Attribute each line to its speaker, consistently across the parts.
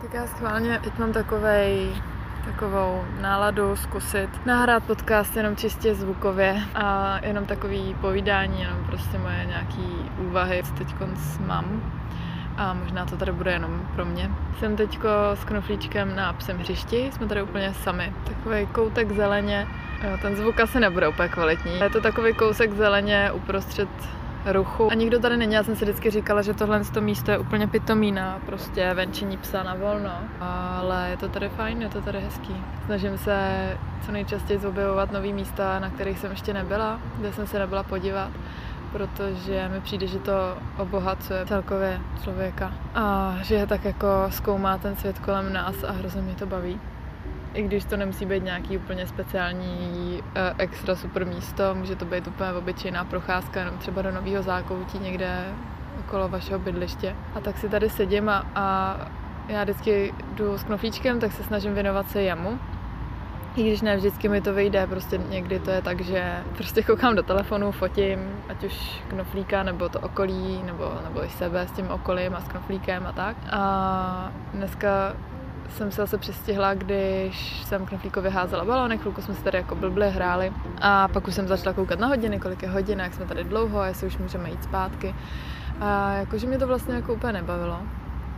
Speaker 1: Tak já schválně teď mám takovej takovou náladu zkusit nahrát podcast jenom čistě zvukově a jenom takový povídání, jenom prostě moje nějaký úvahy teď mám a možná to tady bude jenom pro mě. Jsem teďko s knoflíčkem na psem hřišti, jsme tady úplně sami. Takový koutek zeleně, ten zvuk asi nebude úplně kvalitní. Je to takový kousek zeleně uprostřed ruchu. A nikdo tady není, já jsem si vždycky říkala, že tohle to místo je úplně pitomí na prostě venčení psa na volno. Ale je to tady fajn, je to tady hezký. Snažím se co nejčastěji objevovat nový místa, na kterých jsem ještě nebyla, kde jsem se nebyla podívat protože mi přijde, že to obohacuje celkově člověka a že tak jako zkoumá ten svět kolem nás a hrozně mě to baví i když to nemusí být nějaký úplně speciální eh, extra super místo, může to být úplně obyčejná procházka, jenom třeba do nového zákoutí někde okolo vašeho bydliště. A tak si tady sedím a, a já vždycky jdu s knoflíčkem, tak se snažím věnovat se jemu. I když ne vždycky mi to vyjde, prostě někdy to je tak, že prostě koukám do telefonu, fotím, ať už knoflíka, nebo to okolí, nebo, nebo i sebe s tím okolím a s knoflíkem a tak. A dneska jsem se zase přistihla, když jsem knoflíkově házela balony, chvilku jsme se tady jako blbli hráli a pak už jsem začala koukat na hodiny, kolik je hodin, jak jsme tady dlouho, jestli už můžeme jít zpátky. A jakože mě to vlastně jako úplně nebavilo.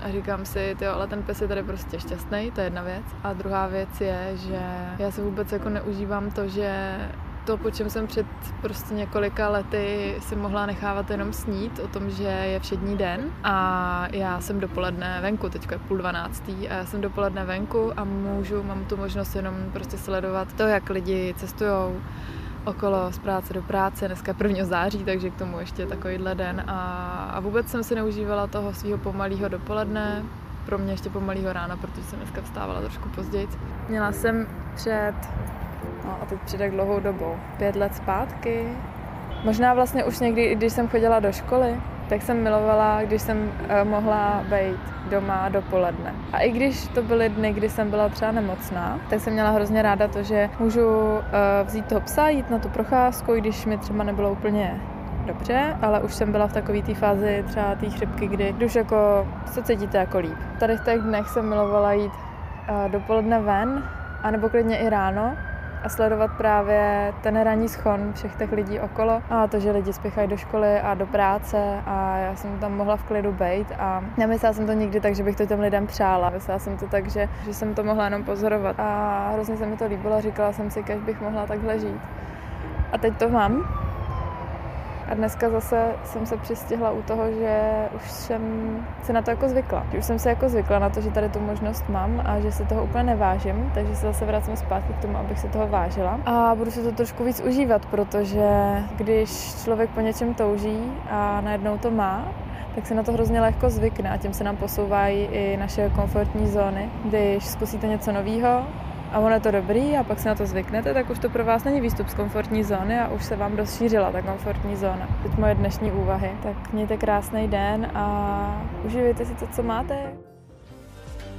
Speaker 1: A říkám si, jo, ale ten pes je tady prostě šťastný, to je jedna věc. A druhá věc je, že já si vůbec jako neužívám to, že to, po čem jsem před prostě několika lety si mohla nechávat jenom snít o tom, že je všední den a já jsem dopoledne venku, teď je půl dvanáctý a já jsem dopoledne venku a můžu, mám tu možnost jenom prostě sledovat to, jak lidi cestujou okolo z práce do práce, dneska 1. září, takže k tomu ještě takovýhle den a, a vůbec jsem si neužívala toho svého pomalého dopoledne, pro mě ještě pomalého rána, protože jsem dneska vstávala trošku později. Měla jsem před No a teď před tak dlouhou dobou. Pět let zpátky. Možná vlastně už někdy, když jsem chodila do školy, tak jsem milovala, když jsem uh, mohla být doma dopoledne. A i když to byly dny, kdy jsem byla třeba nemocná, tak jsem měla hrozně ráda to, že můžu uh, vzít toho psa, jít na tu procházku, i když mi třeba nebylo úplně dobře, ale už jsem byla v takové té fázi třeba té chřipky, kdy už jako se cítíte jako líp. Tady v těch dnech jsem milovala jít uh, dopoledne ven, anebo klidně i ráno, a sledovat právě ten ranní schon všech těch lidí okolo a to, že lidi spěchají do školy a do práce a já jsem tam mohla v klidu být a nemyslela jsem to nikdy tak, že bych to těm lidem přála. Myslela jsem to tak, že, že jsem to mohla jenom pozorovat a hrozně se mi to líbilo říkala jsem si, že bych mohla takhle žít. A teď to mám a dneska zase jsem se přistihla u toho, že už jsem se na to jako zvykla. Už jsem se jako zvykla na to, že tady tu možnost mám a že se toho úplně nevážím, takže se zase vracím zpátky k tomu, abych se toho vážila. A budu se to trošku víc užívat, protože když člověk po něčem touží a najednou to má, tak se na to hrozně lehko zvykne a tím se nám posouvají i naše komfortní zóny. Když zkusíte něco nového, a ono je to dobrý a pak si na to zvyknete, tak už to pro vás není výstup z komfortní zóny a už se vám rozšířila ta komfortní zóna. Teď moje dnešní úvahy. Tak mějte krásný den a uživejte si to, co máte.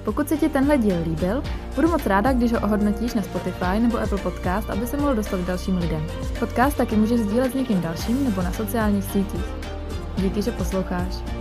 Speaker 2: Pokud se ti tenhle díl líbil, budu moc ráda, když ho ohodnotíš na Spotify nebo Apple Podcast, aby se mohl dostat k dalším lidem. Podcast taky můžeš sdílet s někým dalším nebo na sociálních sítích. Díky, že posloucháš.